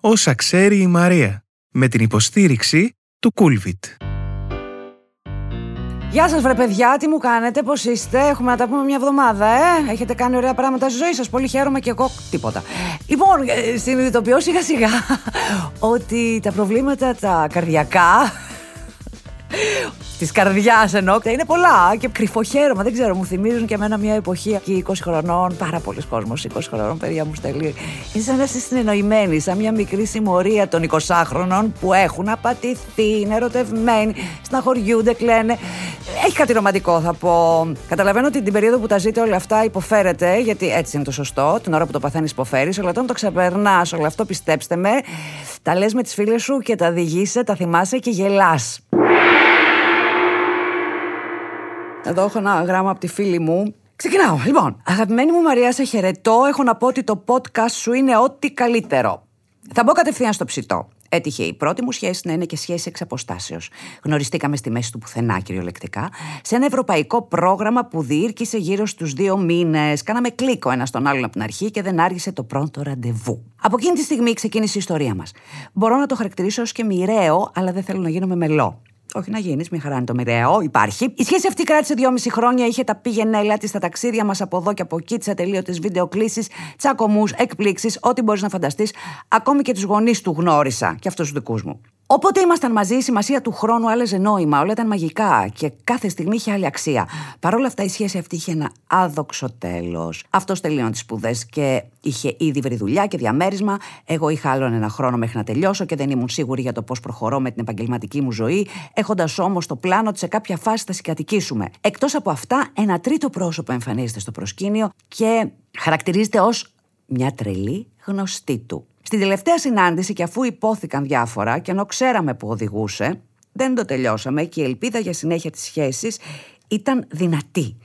όσα ξέρει η Μαρία, με την υποστήριξη του Κούλβιτ. Γεια σας βρε παιδιά, τι μου κάνετε, πώς είστε, έχουμε να τα πούμε μια εβδομάδα, ε; Έχετε κάνει ωραία πράγματα στη ζωή σας, πολύ χαίρομαι και εγώ, τίποτα. Λοιπόν, ε, συνειδητοποιώ σιγά σιγά ότι τα προβλήματα τα καρδιακά Της καρδιάς εννοώ. Είναι πολλά και κρυφοχαίρωμα. Δεν ξέρω, μου θυμίζουν και εμένα μια εποχή εκεί 20 χρονών. Πάρα πολλοί κόσμος, 20 χρονών, παιδιά μου στελεί. Είναι σαν να είσαι συνεννοημένοι, σαν μια μικρή συμμορία των 20χρονων που έχουν απατηθεί, είναι ερωτευμένοι, στεναχωριούνται, κλαίνε. Έχει κάτι ρομαντικό, θα πω. Καταλαβαίνω ότι την περίοδο που τα ζείτε όλα αυτά υποφέρετε, γιατί έτσι είναι το σωστό. Την ώρα που το παθαίνεις, υποφέρεις. Αλλά όταν το ξεπερνάς όλο αυτό, πιστέψτε με, τα λες με τις φίλες σου και τα διηγείσαι, τα θυμάσαι και γελάς. Εδώ έχω ένα γράμμα από τη φίλη μου. Ξεκινάω. Λοιπόν, αγαπημένη μου Μαρία, σε χαιρετώ. Έχω να πω ότι το podcast σου είναι ό,τι καλύτερο. Θα μπω κατευθείαν στο ψητό. Έτυχε η πρώτη μου σχέση να είναι και σχέση εξ αποστάσεως. Γνωριστήκαμε στη μέση του πουθενά, κυριολεκτικά, σε ένα ευρωπαϊκό πρόγραμμα που διήρκησε γύρω στους δύο μήνες. Κάναμε κλίκο ένας στον άλλον από την αρχή και δεν άργησε το πρώτο ραντεβού. Από εκείνη τη στιγμή ξεκίνησε η ιστορία μας. Μπορώ να το χαρακτηρίσω ως και μοιραίο, αλλά δεν θέλω να γίνομαι μελό. Όχι να γίνεις, μην χαράνει το μοιραίο, υπάρχει. Η σχέση αυτή κράτησε δυόμιση χρόνια, είχε τα πήγαινε της στα ταξίδια μας από εδώ και από εκεί, τις ατελείωτες βιντεοκλήσεις, τσακωμούς, εκπλήξεις, ό,τι μπορείς να φανταστείς. Ακόμη και τους γονείς του γνώρισα και αυτούς τους δικούς μου. Όποτε ήμασταν μαζί, η σημασία του χρόνου άλλαζε νόημα, όλα ήταν μαγικά και κάθε στιγμή είχε άλλη αξία. Παρ' όλα αυτά, η σχέση αυτή είχε ένα άδοξο τέλος. Αυτός τελείωνε τις σπουδές και είχε ήδη βρει δουλειά και διαμέρισμα. Εγώ είχα άλλον ένα χρόνο μέχρι να τελειώσω και δεν ήμουν σίγουρη για το πώς προχωρώ με την επαγγελματική μου ζωή, έχοντας όμως το πλάνο ότι σε κάποια φάση θα συγκατοικήσουμε. Εκτός από αυτά, ένα τρίτο πρόσωπο εμφανίζεται στο προσκήνιο και χαρακτηρίζεται ως μια τρελή γνωστή του. Στην τελευταία συνάντηση, και αφού υπόθηκαν διάφορα, και ενώ ξέραμε που οδηγούσε, δεν το τελειώσαμε και η ελπίδα για συνέχεια της σχέσης ήταν δυνατή.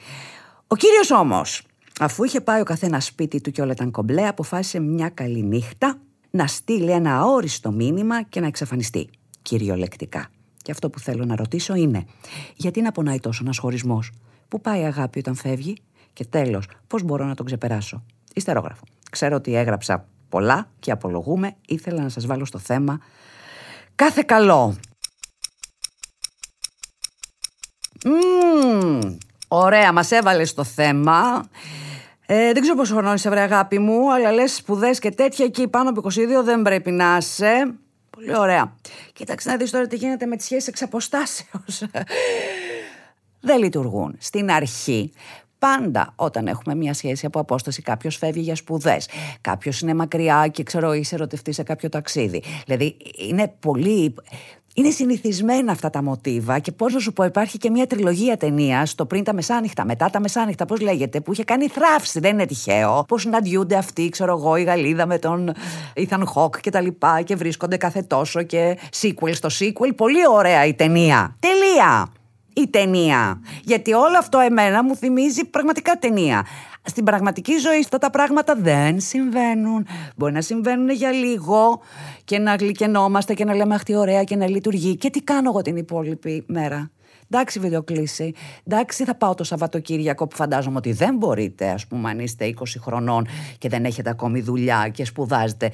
Ο κύριος όμως, αφού είχε πάει ο καθένας σπίτι του και όλα ήταν κομπλέ, αποφάσισε μια καλή νύχτα να στείλει ένα αόριστο μήνυμα και να εξαφανιστεί, κυριολεκτικά. Και αυτό που θέλω να ρωτήσω είναι, γιατί να πονάει τόσο ένας χωρισμός, Πού πάει η αγάπη όταν φεύγει, και τέλος, πώς μπορώ να τον ξεπεράσω; Ιστερόγραφο. Ξέρω ότι έγραψα πολλά και απολογούμε. Ήθελα να σας βάλω στο θέμα. Κάθε καλό. Mm, ωραία, μας έβαλες στο θέμα. Ε, δεν ξέρω πόσο χρόνο είσαι, βρε αγάπη μου, αλλά λες σπουδές και τέτοια εκεί πάνω από 22 δεν πρέπει να είσαι. Πολύ ωραία. Κοίταξε να δεις τώρα τι γίνεται με τις σχέσεις εξ αποστάσεως. δεν λειτουργούν. Στην αρχή Πάντα όταν έχουμε μια σχέση από απόσταση, κάποιος φεύγει για σπουδές, κάποιος είναι μακριά και ξέρω, είσαι ερωτευτεί σε κάποιο ταξίδι. Δηλαδή είναι πολύ. Είναι συνηθισμένα αυτά τα μοτίβα και πώς να σου πω, υπάρχει και μια τριλογία ταινία το πριν τα μεσάνυχτα, μετά τα μεσάνυχτα, πώς λέγεται, που είχε κάνει θράψη, δεν είναι τυχαίο. Πώς συναντιούνται αυτοί, ξέρω εγώ, η Γαλλίδα με τον Ethan Hawke και τα λοιπά και βρίσκονται κάθε τόσο και sequel στο sequel. Πολύ ωραία η ταινία. Τελεία η ταινία. Γιατί όλο αυτό εμένα μου θυμίζει πραγματικά ταινία. Στην πραγματική ζωή αυτά τα πράγματα δεν συμβαίνουν. Μπορεί να συμβαίνουν για λίγο και να γλυκενόμαστε και να λέμε αχ τι ωραία και να λειτουργεί. Και τι κάνω εγώ την υπόλοιπη μέρα. Εντάξει, βιντεοκλήση. Εντάξει, θα πάω το Σαββατοκύριακο που φαντάζομαι ότι δεν μπορείτε, ας πούμε, αν είστε 20 χρονών και δεν έχετε ακόμη δουλειά και σπουδάζετε.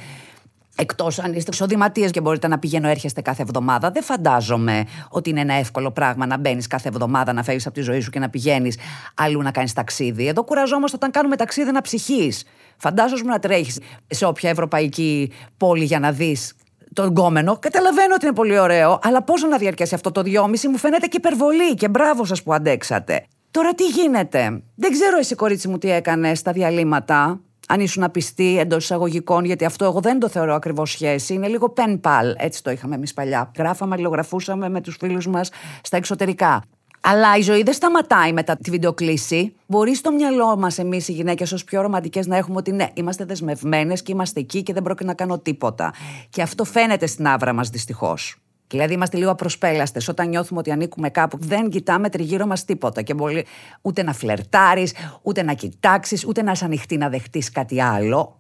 Εκτός αν είστε εξοδηματίε και μπορείτε να πηγαίνω, έρχεστε κάθε εβδομάδα. Δεν φαντάζομαι ότι είναι ένα εύκολο πράγμα να μπαίνεις κάθε εβδομάδα, να φεύγεις από τη ζωή σου και να πηγαίνεις αλλού να κάνεις ταξίδι. Εδώ κουραζόμαστε όταν κάνουμε ταξίδι να ψυχείς. Φαντάζομαι να τρέχεις σε όποια ευρωπαϊκή πόλη για να δεις τον γκόμενο. Καταλαβαίνω ότι είναι πολύ ωραίο, αλλά πόσο να διαρκέσει αυτό το δυόμιση μου φαίνεται και υπερβολή και μπράβο σας που αντέξατε. Τώρα τι γίνεται; Δεν ξέρω εσύ κορίτσι μου τι έκανες στα διαλύματα αν ήσουν απιστή εντός εισαγωγικών, γιατί αυτό εγώ δεν το θεωρώ ακριβώς σχέση. Είναι λίγο pen pal, έτσι το είχαμε εμείς παλιά. Γράφαμε, αλληλογραφούσαμε με τους φίλους μας στα εξωτερικά. Αλλά η ζωή δεν σταματάει μετά τη βιντεοκλήση. Μπορεί στο μυαλό μας, εμείς οι γυναίκες, ως πιο ρομαντικές, να έχουμε ότι ναι, είμαστε δεσμευμένες και είμαστε εκεί και δεν πρόκειται να κάνω τίποτα. Και αυτό φαίνεται στην άβρα μας, δυστυχώς. Δηλαδή είμαστε λίγο απροσπέλαστες. Όταν νιώθουμε ότι ανήκουμε κάπου, δεν κοιτάμε τριγύρω μας τίποτα. Και μπορεί ούτε να φλερτάρεις, ούτε να κοιτάξεις, ούτε να είσαι ανοιχτή να δεχτείς κάτι άλλο.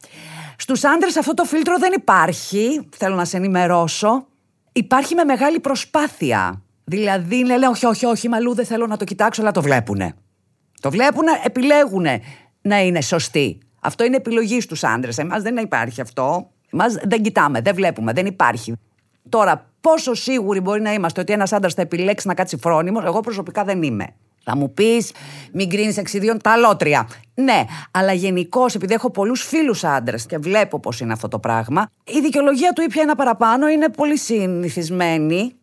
Στους άντρες αυτό το φίλτρο δεν υπάρχει. Θέλω να σε ενημερώσω. Υπάρχει με μεγάλη προσπάθεια. Δηλαδή λένε όχι, όχι, όχι, μαλλού δεν θέλω να το κοιτάξω, αλλά το βλέπουνε. Το βλέπουνε, επιλέγουν να είναι σωστοί. Αυτό είναι επιλογή στους άντρες. Εμάς δεν υπάρχει αυτό. Μα δεν κοιτάμε, δεν βλέπουμε, δεν υπάρχει. Τώρα, πόσο σίγουροι μπορεί να είμαστε ότι ένας άντρας θα επιλέξει να κάτσει φρόνιμος, εγώ προσωπικά δεν είμαι. Θα μου πεις, μην κρίνεις εξιδίων τα λότρια. Ναι, αλλά γενικώς, επειδή έχω πολλούς φίλους άντρες και βλέπω πώς είναι αυτό το πράγμα, η δικαιολογία του ήπια ένα παραπάνω είναι πολύ συνηθισμένη.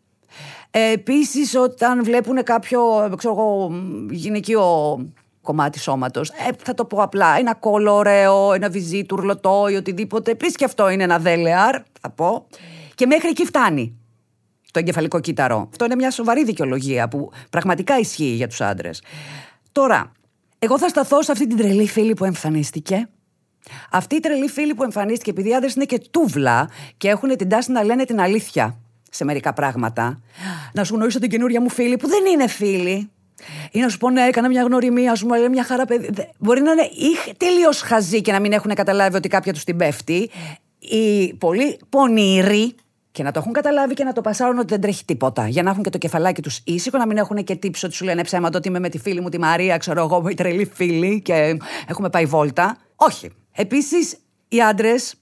Ε, Επίσης, όταν βλέπουν κάποιο ξέρω εγώ, γυναικείο κομμάτι σώματος. Ε, θα το πω απλά. Ένα κόλλο ωραίο, ένα βυζί, τουρλωτό ή οτιδήποτε. Επίσης και αυτό είναι ένα δέλεαρ, θα πω. Και μέχρι εκεί φτάνει το εγκεφαλικό κύτταρο. Αυτό είναι μια σοβαρή δικαιολογία που πραγματικά ισχύει για τους άντρες. Τώρα, εγώ θα σταθώ σε αυτή την τρελή φίλη που εμφανίστηκε. Αυτή η τρελή φίλη που εμφανίστηκε, επειδή οι άντρες είναι και τούβλα και έχουν την τάση να λένε την αλήθεια σε μερικά πράγματα. Να σου γνωρίσω την καινούρια μου φίλη που δεν είναι φίλη. Ή να σου πω, ναι, έκανα μια γνωριμία, ας πούμε, λέει μια χαρά παιδί. Μπορεί να είναι τελείως χαζή και να μην έχουν καταλάβει ότι κάποια τους την πέφτει. Οι πολύ πονηροί και να το έχουν καταλάβει και να το πασάρουν ότι δεν τρέχει τίποτα. Για να έχουν και το κεφαλάκι τους ήσυχο, να μην έχουν και τύψει ότι σου λένε ψέματα ότι είμαι με τη φίλη μου τη Μαρία, ξέρω εγώ, η τρελή φίλη και έχουμε πάει βόλτα. Όχι. Επίσης, οι άντρες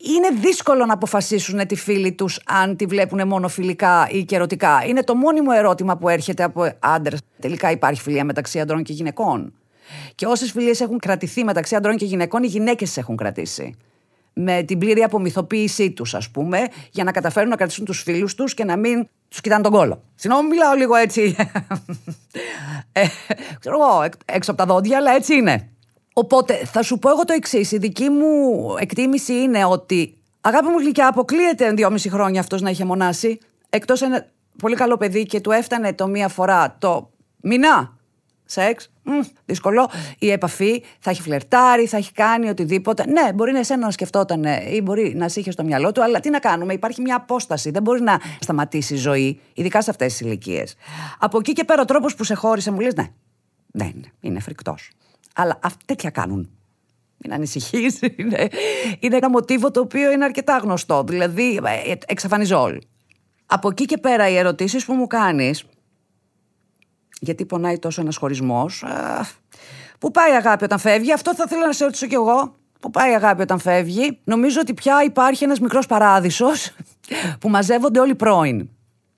είναι δύσκολο να αποφασίσουν τη φίλη τους αν τη βλέπουν μόνο φιλικά ή καιρωτικά. Είναι το μόνιμο ερώτημα που έρχεται από άντρες. Τελικά υπάρχει φιλία μεταξύ αντρών και γυναικών. Και όσες φιλίες έχουν κρατηθεί μεταξύ αντρών και γυναικών, οι γυναίκες έχουν κρατήσει με την πλήρη απομυθοποίησή τους, ας πούμε, για να καταφέρουν να κρατήσουν τους φίλους τους και να μην τους κοιτάνε τον κόλο. Συγγνώμη, μιλάω λίγο έτσι. ε, ξέρω εγώ, έξω από τα δόντια, αλλά έτσι είναι. Οπότε θα σου πω εγώ το εξής. Η δική μου εκτίμηση είναι ότι αγάπη μου γλυκιά, αποκλείεται δυόμιση χρόνια αυτός να είχε μονάσει. Εκτός ένα πολύ καλό παιδί και του έφτανε το μία φορά το μηνά σεξ, μ, δύσκολο. Η επαφή θα έχει φλερτάρει, θα έχει κάνει οτιδήποτε. Ναι, μπορεί να εσένα να σκεφτόταν ή μπορεί να σε είχε στο μυαλό του, αλλά τι να κάνουμε, υπάρχει μια απόσταση. Δεν μπορεί να σταματήσει η ζωή, ειδικά σε αυτές τις ηλικίες. Από εκεί και πέρα, ο τρόπος που σε χώρισε μου λες, ναι, δεν είναι, είναι φρικτός. Αλλά αυ, τέτοια κάνουν. Μην ανησυχείς. Είναι, είναι ένα μοτίβο το οποίο είναι αρκετά γνωστό. Δηλαδή, ε, εξαφανιζώ όλοι. Από εκεί και πέρα, οι ερωτήσεις που μου κάνεις γιατί πονάει τόσο ένας χωρισμός. Πού πάει η αγάπη όταν φεύγει, αυτό θα ήθελα να σε ρωτήσω κι εγώ. Πού πάει η αγάπη όταν φεύγει; Νομίζω ότι πια υπάρχει ένας μικρός παράδεισος που μαζεύονται όλοι πρώην.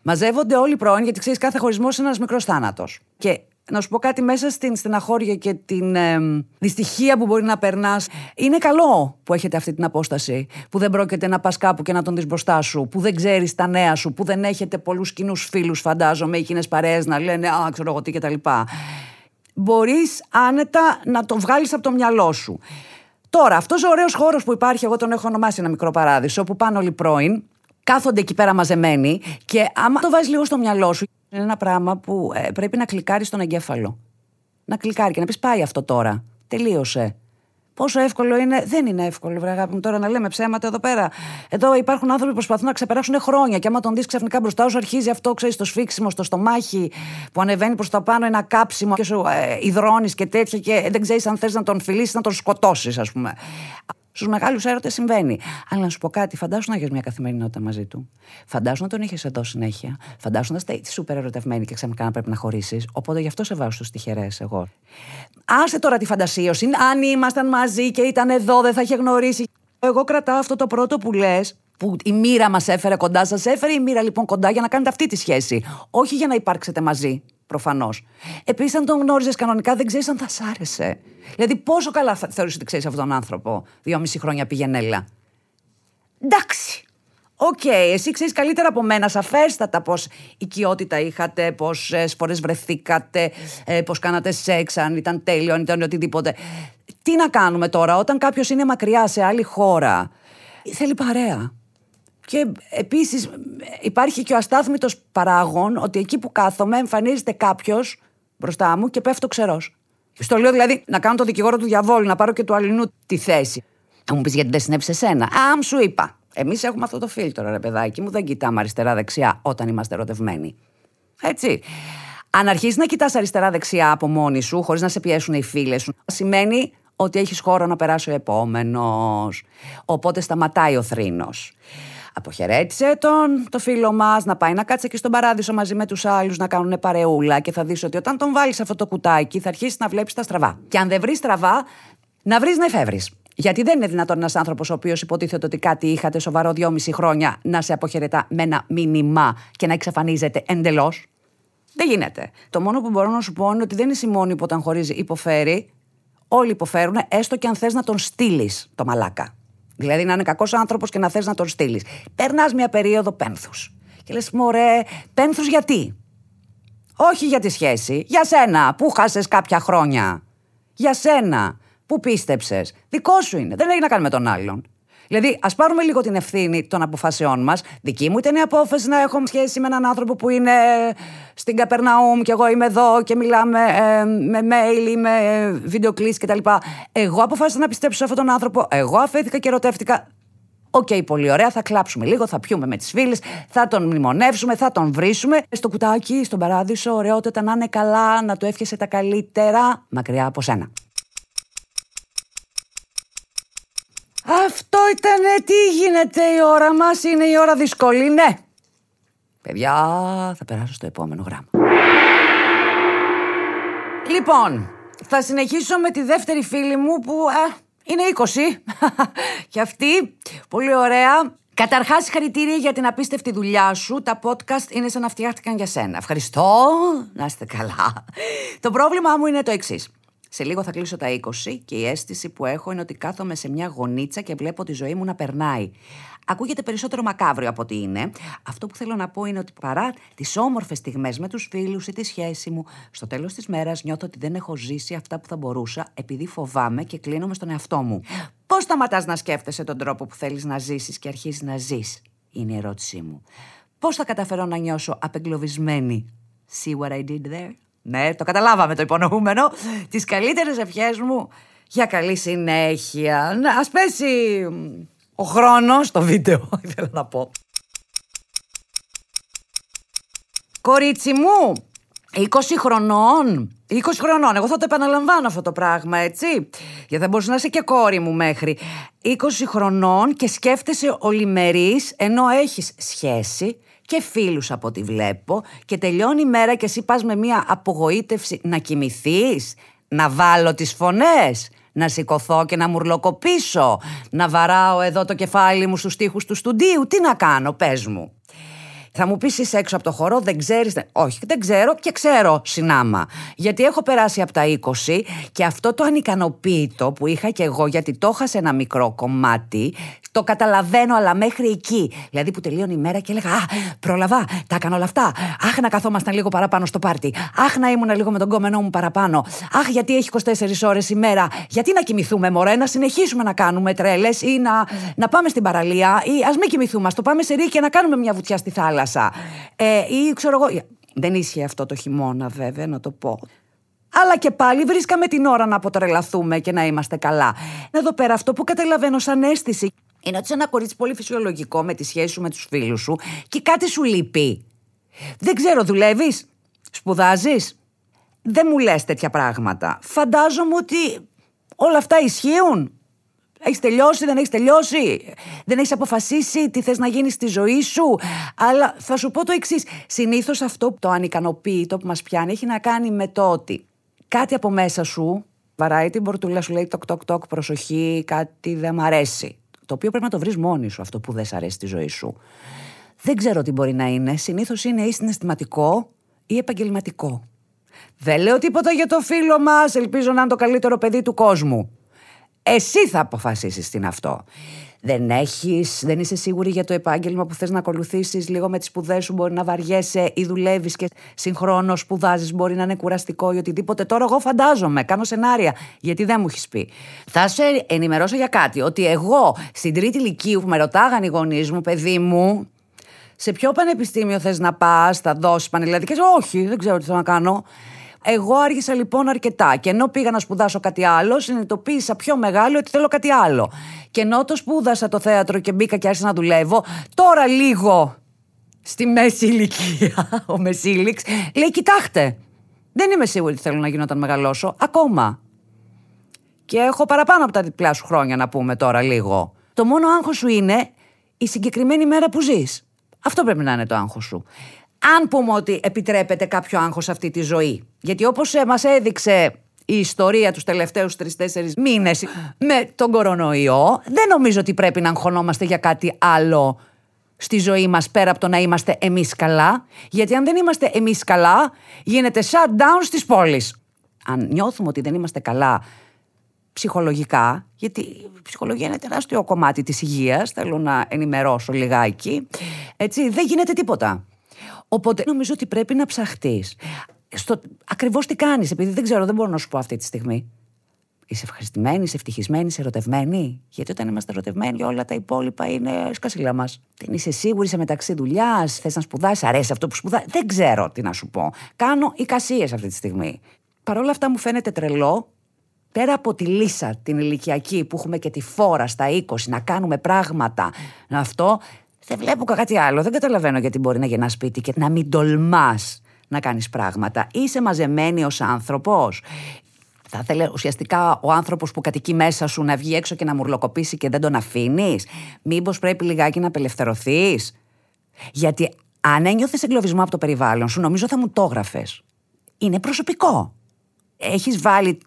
Μαζεύονται όλοι πρώην, γιατί ξέρεις, κάθε χωρισμός είναι ένας μικρός θάνατος. Και να σου πω κάτι μέσα στην στεναχώρια και την ε, δυστυχία που μπορεί να περνάς. Είναι καλό που έχετε αυτή την απόσταση. Που δεν πρόκειται να πας κάπου και να τον δεις μπροστά σου. Που δεν ξέρεις τα νέα σου. Που δεν έχετε πολλούς κοινούς φίλους, φαντάζομαι, ή κοινές παρέες να λένε Α, ξέρω εγώ τι κτλ. Μπορείς άνετα να το βγάλεις από το μυαλό σου. Τώρα, αυτός ο ωραίος χώρος που υπάρχει, εγώ τον έχω ονομάσει ένα μικρό παράδεισο, που πάνε όλοι πρώην, κάθονται εκεί πέρα μαζεμένοι και άμα το βάζεις λίγο στο μυαλό σου, είναι ένα πράγμα που ε, πρέπει να κλικάρεις στον εγκέφαλο. Να κλικάρει και να πεις πάει αυτό τώρα. Τελείωσε. Πόσο εύκολο είναι, δεν είναι εύκολο, βρε αγάπη μου, τώρα να λέμε ψέματα εδώ πέρα. Εδώ υπάρχουν άνθρωποι που προσπαθούν να ξεπεράσουν χρόνια και άμα τον δεις ξαφνικά μπροστά σου, αρχίζει αυτό, ξέρεις, το σφίξιμο στο στομάχι που ανεβαίνει προς τα πάνω, ένα κάψιμο και σου ε, υδρώνεις και τέτοια και δεν ξέρεις αν θες να τον φιλήσεις, να τον σκοτώσεις, ας πούμε. Στους μεγάλους έρωτες συμβαίνει. Αλλά να σου πω κάτι, φαντάσου να έχεις μια καθημερινότητα μαζί του. Φαντάσου να τον είχες εδώ συνέχεια. Φαντάσου να είστε σούπερ ερωτευμένοι και ξαφνικά να πρέπει να χωρίσεις. Οπότε γι' αυτό σε βάζω στους τυχερές εγώ. Άσε τώρα τη φαντασίωση. Αν ήμασταν μαζί και ήταν εδώ, δεν θα είχε γνωρίσει. Εγώ κρατάω αυτό το πρώτο που λες, που η μοίρα μας έφερε κοντά. Σας έφερε η μοίρα λοιπόν κοντά για να κάνετε αυτή τη σχέση. Όχι για να υπάρξετε μαζί προφανώς. Επίσης, αν τον γνώριζες κανονικά, δεν ξέρεις αν θα σ' άρεσε. Δηλαδή, πόσο καλά θα θεωρούσε ότι ξέρεις αυτόν τον άνθρωπο. Δυόμιση χρόνια πήγαινε έλα. Εντάξει. OK, okay, εσύ ξέρεις καλύτερα από μένα, σαφέστατα πόση οικειότητα είχατε, πόσες φορές βρεθήκατε, ε, πώς κάνατε σεξ, αν ήταν τέλειο, αν ήταν οτιδήποτε. Τι να κάνουμε τώρα, όταν κάποιος είναι μακριά σε άλλη χώρα, θέλει παρέα. Και επίσης υπάρχει και ο αστάθμητος παράγων ότι εκεί που κάθομαι εμφανίζεται κάποιος μπροστά μου και πέφτω ξερός. Στο λέω δηλαδή να κάνω το δικηγόρο του διαβόλου, να πάρω και του αλληνού τη θέση. Θα μου πεις γιατί δεν συνέβη σε σένα; Α, σου είπα. Εμείς έχουμε αυτό το φίλτρο, ρε παιδάκι μου, δεν κοιτάμε αριστερά-δεξιά όταν είμαστε ερωτευμένοι. Έτσι. Αν αρχίσεις να κοιτάς αριστερά-δεξιά από μόνη σου, χωρίς να σε πιέσουν οι φίλες σου, σημαίνει ότι έχεις χώρο να περάσει ο επόμενος. Οπότε σταματάει ο θρήνος. Αποχαιρέτησε τον, το φίλο μας, να πάει να κάτσει εκεί στον παράδεισο μαζί με τους άλλους να κάνουν παρεούλα και θα δεις ότι όταν τον βάλεις αυτό το κουτάκι θα αρχίσεις να βλέπεις τα στραβά. Και αν δεν βρεις στραβά, να βρεις να εφεύρεις. Γιατί δεν είναι δυνατόν ένας άνθρωπος ο οποίος υποτίθεται ότι κάτι είχατε σοβαρό δυόμιση χρόνια να σε αποχαιρετά με ένα μήνυμα και να εξαφανίζεται εντελώς. Δεν γίνεται. Το μόνο που μπορώ να σου πω είναι ότι δεν είναι η μόνη που όταν χωρίζει υποφέρει. Όλοι υποφέρουν, έστω και αν θες να τον στείλεις το μαλάκα. Δηλαδή να είναι κακός άνθρωπος και να θες να τον στείλεις. Περνάς μια περίοδο πένθους. Και λες, μωρέ, πένθους γιατί; Όχι για τη σχέση. Για σένα που χάσες κάποια χρόνια; Για σένα που πίστεψες; Δικό σου είναι. Δεν έχει να κάνει με τον άλλον. Δηλαδή, ας πάρουμε λίγο την ευθύνη των αποφάσεών μας. Δική μου ήταν η απόφαση να έχω σχέση με έναν άνθρωπο που είναι στην Καπερναούμ και εγώ είμαι εδώ και μιλάμε ε, με mail ή με βίντεο κτλ. Εγώ αποφάσισα να πιστέψω σε αυτόν τον άνθρωπο. Εγώ αφέθηκα και ερωτεύτηκα. OK, okay, πολύ ωραία. Θα κλάψουμε λίγο, θα πιούμε με τις φίλες, θα τον μνημονεύσουμε, θα τον βρίσουμε. Στο κουτάκι, στον παράδεισο, ωραιότατα να είναι καλά, να του εύχεσαι τα καλύτερα, μακριά από σένα. Αυτό ήταν τι γίνεται η ώρα μας, είναι η ώρα δύσκολη, ναι. Παιδιά, θα περάσω στο επόμενο γράμμα. Λοιπόν, θα συνεχίσω με τη δεύτερη φίλη μου που α, είναι 20. και αυτή, πολύ ωραία. Καταρχάς, συγχαρητήρια για την απίστευτη δουλειά σου. Τα podcast είναι σαν να φτιάχτηκαν για σένα. Ευχαριστώ. Να είστε καλά. Το πρόβλημά μου είναι το εξής. Σε λίγο θα κλείσω τα 20 και η αίσθηση που έχω είναι ότι κάθομαι σε μια γωνίτσα και βλέπω τη ζωή μου να περνάει. Ακούγεται περισσότερο μακάβριο από ό,τι είναι. Αυτό που θέλω να πω είναι ότι παρά τις όμορφες στιγμές με τους φίλους ή τη σχέση μου, στο τέλος της μέρας νιώθω ότι δεν έχω ζήσει αυτά που θα μπορούσα επειδή φοβάμαι και κλείνομαι στον εαυτό μου. Πώς σταματάς να σκέφτεσαι τον τρόπο που θέλεις να ζήσεις και αρχίζεις να ζεις, είναι η ερώτησή μου. Πώς θα καταφέρω να νιώσω απεγκλωβισμένη; See what I did there? Ναι, το καταλάβαμε το υπονοούμενο. Τις καλύτερες ευχές μου για καλή συνέχεια. Να, ας πέσει ο χρόνος στο βίντεο, ήθελα να πω. Κορίτσι μου, 20 χρονών. 20 χρονών. Εγώ θα το επαναλαμβάνω αυτό το πράγμα, έτσι. Γιατί θα μπορούσε να είσαι και κόρη μου μέχρι. 20 χρονών και σκέφτεσαι ολιμερής ενώ έχεις σχέση και φίλους από ό,τι βλέπω και τελειώνει η μέρα και εσύ πας με μια απογοήτευση να κοιμηθείς, να βάλω τις φωνές, να σηκωθώ και να μουρλοκοπήσω, να βαράω εδώ το κεφάλι μου στους τοίχους του στουντίου, τι να κάνω, πες μου. Θα μου πεις είσαι έξω από το χορό, δεν ξέρεις. Όχι, δεν ξέρω και ξέρω συνάμα. Γιατί έχω περάσει από τα 20 και αυτό το ανικανοποίητο που είχα και εγώ, γιατί το είχα σε ένα μικρό κομμάτι, το καταλαβαίνω, αλλά μέχρι εκεί. Δηλαδή που τελείωνε η μέρα και έλεγα Α, πρόλαβα, τα έκανα όλα αυτά. Αχ, να καθόμασταν λίγο παραπάνω στο πάρτι. Αχ, να ήμουν λίγο με τον κόμενό μου παραπάνω. Αχ, γιατί έχει 24 ώρες η μέρα. Γιατί να κοιμηθούμε, Μωρέ, να συνεχίσουμε να κάνουμε τρέλες ή να, να πάμε στην παραλία ή ας μην κοιμηθούμε, ας το πάμε σε ρί και να κάνουμε μια βουτιά στη θάλασσα. Ε, ή ξέρω εγώ. Δεν ίσχυε αυτό το χειμώνα, βέβαια, να το πω. Αλλά και πάλι βρίσκαμε την ώρα να αποτρελαθούμε και να είμαστε καλά. Εδώ πέρα αυτό που καταλαβαίνω σαν αίσθηση είναι ότι είσαι ένα κορίτσι πολύ φυσιολογικό με τη σχέση σου με τους φίλους σου και κάτι σου λείπει. Δεν ξέρω, δουλεύεις, σπουδάζεις; Δεν μου λες τέτοια πράγματα. Φαντάζομαι ότι όλα αυτά ισχύουν. Έχεις τελειώσει, δεν έχεις τελειώσει. Δεν έχεις αποφασίσει τι θες να γίνεις στη ζωή σου. Αλλά θα σου πω το εξής. Συνήθως αυτό το ανικανοποίητο που μας πιάνει έχει να κάνει με το ότι κάτι από μέσα σου βαράει την πορτούλα, σου λέει τοκ τοκ τοκ, προσοχή, κάτι δεν μ' αρέσει. Το οποίο πρέπει να το βρεις μόνη σου αυτό που δεν σ' αρέσει στη ζωή σου. Δεν ξέρω τι μπορεί να είναι. Συνήθως είναι ή συναισθηματικό ή επαγγελματικό. Δεν λέω τίποτα για το φίλο μας. Ελπίζω να είναι το καλύτερο παιδί του κόσμου. Εσύ θα αποφασίσεις τι αυτό. Δεν έχεις, δεν είσαι σίγουρη για το επάγγελμα που θες να ακολουθήσεις. Λίγο με τις σπουδές σου μπορεί να βαριέσαι ή δουλεύεις και συγχρόνως σπουδάζεις μπορεί να είναι κουραστικό ή οτιδήποτε. Τώρα εγώ φαντάζομαι, κάνω σενάρια γιατί δεν μου έχεις πει. Θα σε ενημερώσω για κάτι ότι εγώ στην τρίτη ηλικίου που με ρωτάγαν οι γονείς μου παιδί μου σε ποιο πανεπιστήμιο θες να πας, θα δώσεις πανελλαδικές, όχι δεν ξέρω τι θέλω να κάνω εγώ άρχισα λοιπόν αρκετά και ενώ πήγα να σπουδάσω κάτι άλλο, συνειδητοποίησα πιο μεγάλο ότι θέλω κάτι άλλο. Και ενώ το σπούδασα το θέατρο και μπήκα και άρχισα να δουλεύω, τώρα λίγο στη μέση ηλικία, ο Μεσίλιξ, λέει: Κοιτάξτε, δεν είμαι σίγουρη τι θέλω να γίνω όταν μεγαλώσω, ακόμα. Και έχω παραπάνω από τα διπλά σου χρόνια να πούμε τώρα λίγο. Το μόνο άγχος σου είναι η συγκεκριμένη μέρα που ζεις. Αυτό πρέπει να είναι το άγχος σου αν πούμε ότι επιτρέπεται κάποιο άγχος σε αυτή τη ζωή. Γιατί όπως ε, μας έδειξε η ιστορία τους τελευταίους τρεις-τέσσερις μήνες με τον κορονοϊό. Δεν νομίζω ότι πρέπει να αγχωνόμαστε για κάτι άλλο στη ζωή μας πέρα από το να είμαστε εμείς καλά. Γιατί αν δεν είμαστε εμείς καλά, γίνεται shutdown στις πόλεις. Αν νιώθουμε ότι δεν είμαστε καλά ψυχολογικά, γιατί η ψυχολογία είναι τεράστιο κομμάτι της υγείας, θέλω να ενημερώσω λιγάκι, έτσι, δεν γίνεται τίποτα. Οπότε νομίζω ότι πρέπει να ψαχτείς. Στο, ακριβώς τι κάνεις, επειδή δεν ξέρω, δεν μπορώ να σου πω αυτή τη στιγμή. Είσαι ευχαριστημένη, είσαι ευτυχισμένη, είσαι ερωτευμένη; Γιατί όταν είμαστε ερωτευμένοι, όλα τα υπόλοιπα είναι σκασίλα μας. Δεν είσαι σίγουρη, είσαι μεταξύ δουλειάς, θες να σπουδάσεις, αρέσει αυτό που σπουδάζει. Δεν ξέρω τι να σου πω. Κάνω εικασίες αυτή τη στιγμή. Παρ' όλα αυτά μου φαίνεται τρελό, πέρα από τη λύσα την ηλικιακή που έχουμε και τη φόρα στα 20, να κάνουμε πράγματα, να αυτό, δεν βλέπω κάτι άλλο. Δεν καταλαβαίνω γιατί μπορεί να γεννάς σπίτι και να μην τολμάς να κάνεις πράγματα. Είσαι μαζεμένη ως άνθρωπος. Θα ήθελε ουσιαστικά ο άνθρωπος που κατοικεί μέσα σου να βγει έξω και να μουρλοκοπήσει και δεν τον αφήνεις. Μήπως πρέπει λιγάκι να απελευθερωθείς. Γιατί αν ένιωθες εγκλωβισμό από το περιβάλλον σου, νομίζω θα μου το έγραφες. Είναι προσωπικό. Έχεις βάλει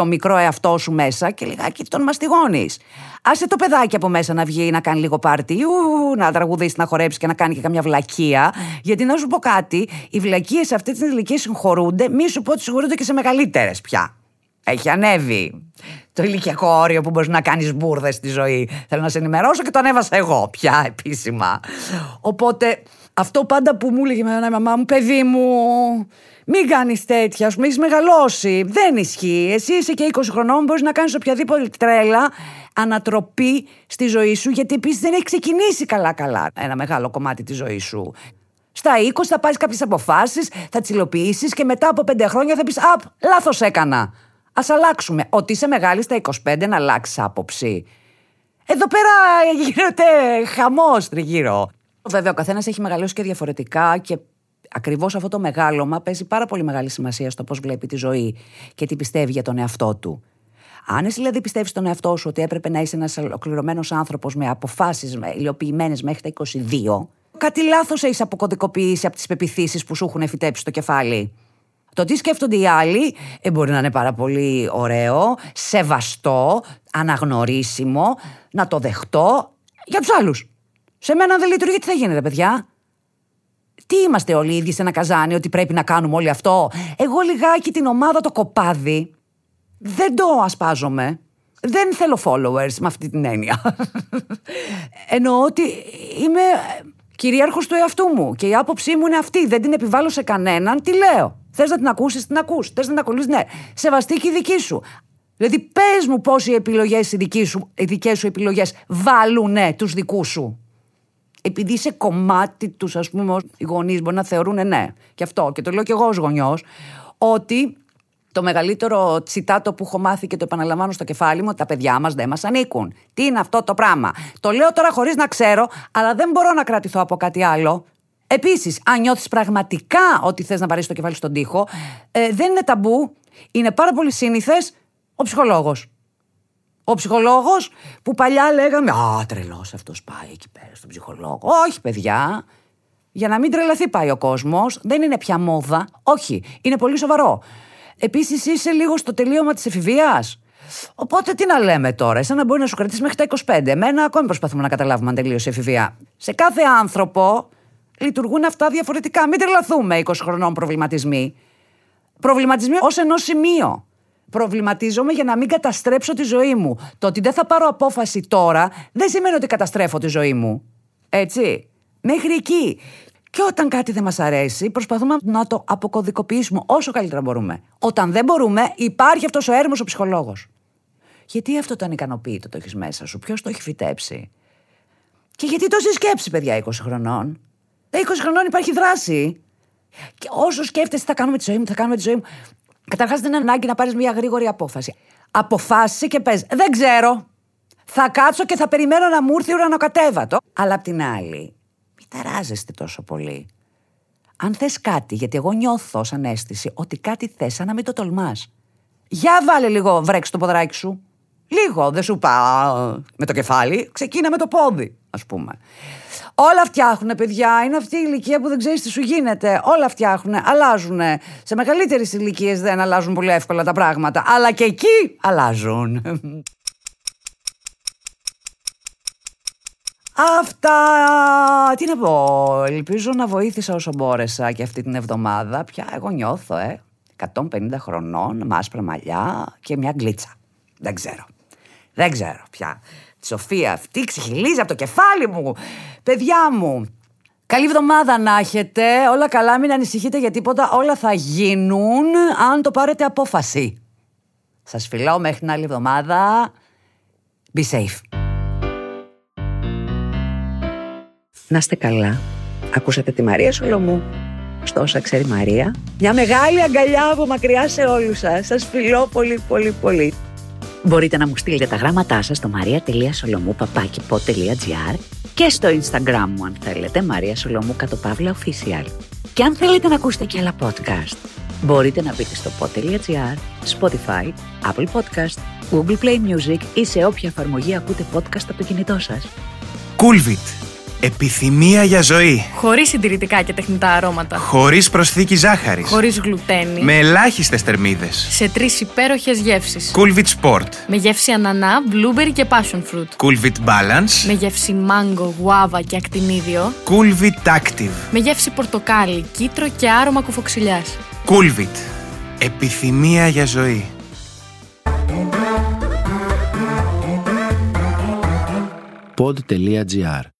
το μικρό εαυτό σου μέσα και λιγάκι τον μαστιγώνεις. Άσε το παιδάκι από μέσα να βγει να κάνει λίγο πάρτι, ου, να τραγουδήσει, να χορέψει και να κάνει και καμιά βλακεία. Γιατί να σου πω κάτι, οι βλακίε σε αυτή την ηλικία συγχωρούνται, μη σου πω ότι συγχωρούνται και σε μεγαλύτερες πια. Έχει ανέβει το ηλικιακό όριο που μπορείς να κάνεις μπουρδες στη ζωή. Θέλω να σε ενημερώσω και το ανέβασα εγώ πια επίσημα. Οπότε αυτό πάντα που μου έλεγε η μαμά μου, παιδί μου, μην κάνεις τέτοια, ας πούμε, έχεις μεγαλώσει. Δεν ισχύει. Εσύ είσαι και 20 χρονών, μπορείς να κάνεις οποιαδήποτε τρέλα ανατροπή στη ζωή σου, γιατί επίσης δεν έχει ξεκινήσει καλά-καλά ένα μεγάλο κομμάτι της ζωής σου. Στα 20 θα πάρεις κάποιες αποφάσεις, θα τι υλοποιήσει και μετά από 5 χρόνια θα πεις Απ, λάθος έκανα. Α αλλάξουμε. Ότι είσαι μεγάλη στα 25 να αλλάξεις άποψη. Εδώ πέρα γίνεται χαμός τριγύρω. Βέβαια, ο καθένας έχει μεγαλώσει και διαφορετικά και ακριβώς αυτό το μεγάλωμα παίζει πάρα πολύ μεγάλη σημασία στο πώς βλέπει τη ζωή και τι πιστεύει για τον εαυτό του. Αν εσύ δηλαδή πιστεύεις τον εαυτό σου ότι έπρεπε να είσαι ένας ολοκληρωμένος άνθρωπος με αποφάσεις υλοποιημένες μέχρι τα 22, κάτι λάθος έχεις αποκωδικοποιήσει από τις πεπιθήσεις που σου έχουν φυτέψει στο κεφάλι. Το τι σκέφτονται οι άλλοι ε, μπορεί να είναι πάρα πολύ ωραίο, σεβαστό, αναγνωρίσιμο, να το δεχτώ για τους άλλους. Σε μένα δεν λειτουργεί, τι θα γίνει, παιδιά; Τι είμαστε όλοι οι ίδιοι σε ένα καζάνι, ότι πρέπει να κάνουμε όλοι αυτό; Εγώ λιγάκι την ομάδα το κοπάδι δεν το ασπάζομαι. Δεν θέλω followers με αυτή την έννοια. Εννοώ ότι είμαι κυρίαρχος του εαυτού μου και η άποψή μου είναι αυτή. Δεν την επιβάλλω σε κανέναν. Τι λέω; Θες να την ακούσεις, την ακούς. Θες να την ακολουθείς, ναι. Σεβαστή και η δική σου. Δηλαδή, πες μου πώ οι επιλογέ, οι, οι δικές σου επιλογές βάλουν τους δικούς σου επειδή είσαι κομμάτι τους, ας πούμε, οι γονείς μπορεί να θεωρούν ναι. Και αυτό. Και το λέω και εγώ ως γονιός, ότι το μεγαλύτερο τσιτάτο που έχω μάθει και το επαναλαμβάνω στο κεφάλι μου, ότι τα παιδιά μας δεν μας ανήκουν. Τι είναι αυτό το πράγμα; Το λέω τώρα χωρίς να ξέρω, αλλά δεν μπορώ να κρατηθώ από κάτι άλλο. Επίσης, αν νιώθεις πραγματικά ότι θες να βαρύσεις το κεφάλι στον τοίχο, ε, δεν είναι ταμπού. Είναι πάρα πολύ σύνηθες ο ψυχολόγος. Ο ψυχολόγος που παλιά λέγαμε Α, τρελός αυτός πάει εκεί πέρα στον ψυχολόγο. Όχι, παιδιά. Για να μην τρελαθεί πάει ο κόσμος. Δεν είναι πια μόδα. Όχι. Είναι πολύ σοβαρό. Επίσης είσαι λίγο στο τελείωμα της εφηβείας. Οπότε τι να λέμε τώρα, εσένα μπορεί να σου κρατήσει μέχρι τα 25. Εμένα ακόμη προσπαθούμε να καταλάβουμε αν τελείωσε η εφηβεία. Σε κάθε άνθρωπο λειτουργούν αυτά διαφορετικά. Μην τρελαθούμε 20 χρονών προβληματισμοί. Προβληματισμοί ως ενός σημείο προβληματίζομαι για να μην καταστρέψω τη ζωή μου. Το ότι δεν θα πάρω απόφαση τώρα δεν σημαίνει ότι καταστρέφω τη ζωή μου. Έτσι. Μέχρι εκεί. Και όταν κάτι δεν μας αρέσει, προσπαθούμε να το αποκωδικοποιήσουμε όσο καλύτερα μπορούμε. Όταν δεν μπορούμε, υπάρχει αυτός ο έρμος ο ψυχολόγος. Γιατί αυτό το ανικανοποιητό το έχεις μέσα σου, ποιος το έχει φυτέψει; Και γιατί τόση σκέψη, παιδιά, 20 χρονών; Τα 20 χρονών υπάρχει δράση. Και όσο σκέφτεσαι, θα κάνουμε τη ζωή μου, θα κάνουμε τη ζωή μου. Καταρχάς, δεν είναι ανάγκη να πάρεις μια γρήγορη απόφαση. Αποφάσισε και πες. Δεν ξέρω. Θα κάτσω και θα περιμένω να μου έρθει ουρανοκατέβατο. Αλλά απ' την άλλη, μην ταράζεστε τόσο πολύ. Αν θες κάτι, γιατί εγώ νιώθω σαν αίσθηση ότι κάτι θες, σαν να μην το τολμάς. Για βάλε λίγο βρέξει το ποδράκι σου. Λίγο, δεν σου πάω με το κεφάλι. Ξεκίνα με το πόδι, ας πούμε. Όλα φτιάχνουν, παιδιά. Είναι αυτή η ηλικία που δεν ξέρεις τι σου γίνεται. Όλα φτιάχνουν, αλλάζουν. Σε μεγαλύτερες ηλικίες δεν αλλάζουν πολύ εύκολα τα πράγματα. Αλλά και εκεί αλλάζουν. Αυτά. Τι να πω. Ελπίζω να βοήθησα όσο μπόρεσα και αυτή την εβδομάδα. Πια εγώ νιώθω, ε. 150 χρονών, μάσπρα μαλλιά και μια γκλίτσα. Δεν ξέρω. Δεν ξέρω πια. Τη Σοφία αυτή ξεχυλίζει από το κεφάλι μου. Παιδιά μου, καλή εβδομάδα να έχετε. Όλα καλά, μην ανησυχείτε για τίποτα. Όλα θα γίνουν αν το πάρετε απόφαση. Σας φιλώ μέχρι την άλλη εβδομάδα. Be safe. Να είστε καλά. Ακούσατε τη Μαρία Σολομού. Στο όσα ξέρει Μαρία. Μια μεγάλη αγκαλιά από μακριά σε όλους σας. Σας φιλώ πολύ πολύ πολύ. Μπορείτε να μου στείλετε τα γράμματά σας στο maria.solomou.gr και στο Instagram μου αν θέλετε, Μαρία Σολομού κατ' Παύλα Official. Και αν θέλετε να ακούσετε και άλλα podcast, μπορείτε να μπείτε στο pod.gr, Spotify, Apple Podcast, Google Play Music ή σε όποια εφαρμογή ακούτε podcast από το κινητό σας. Coolvit. Επιθυμία για ζωή. Χωρίς συντηρητικά και τεχνητά αρώματα. Χωρίς προσθήκη ζάχαρης. Χωρίς γλουτένη. Με ελάχιστες θερμίδες. Σε τρεις υπέροχες γεύσεις. Coolvit Sport. Με γεύση ανανά, blueberry και passion fruit. Coolvit Balance. Με γεύση μάγκο, γουάβα και ακτινίδιο. Coolvit Active. Με γεύση πορτοκάλι, κίτρο και άρωμα κουφοξιλιά. Coolvit. Επιθυμία για ζωή. pod.gr.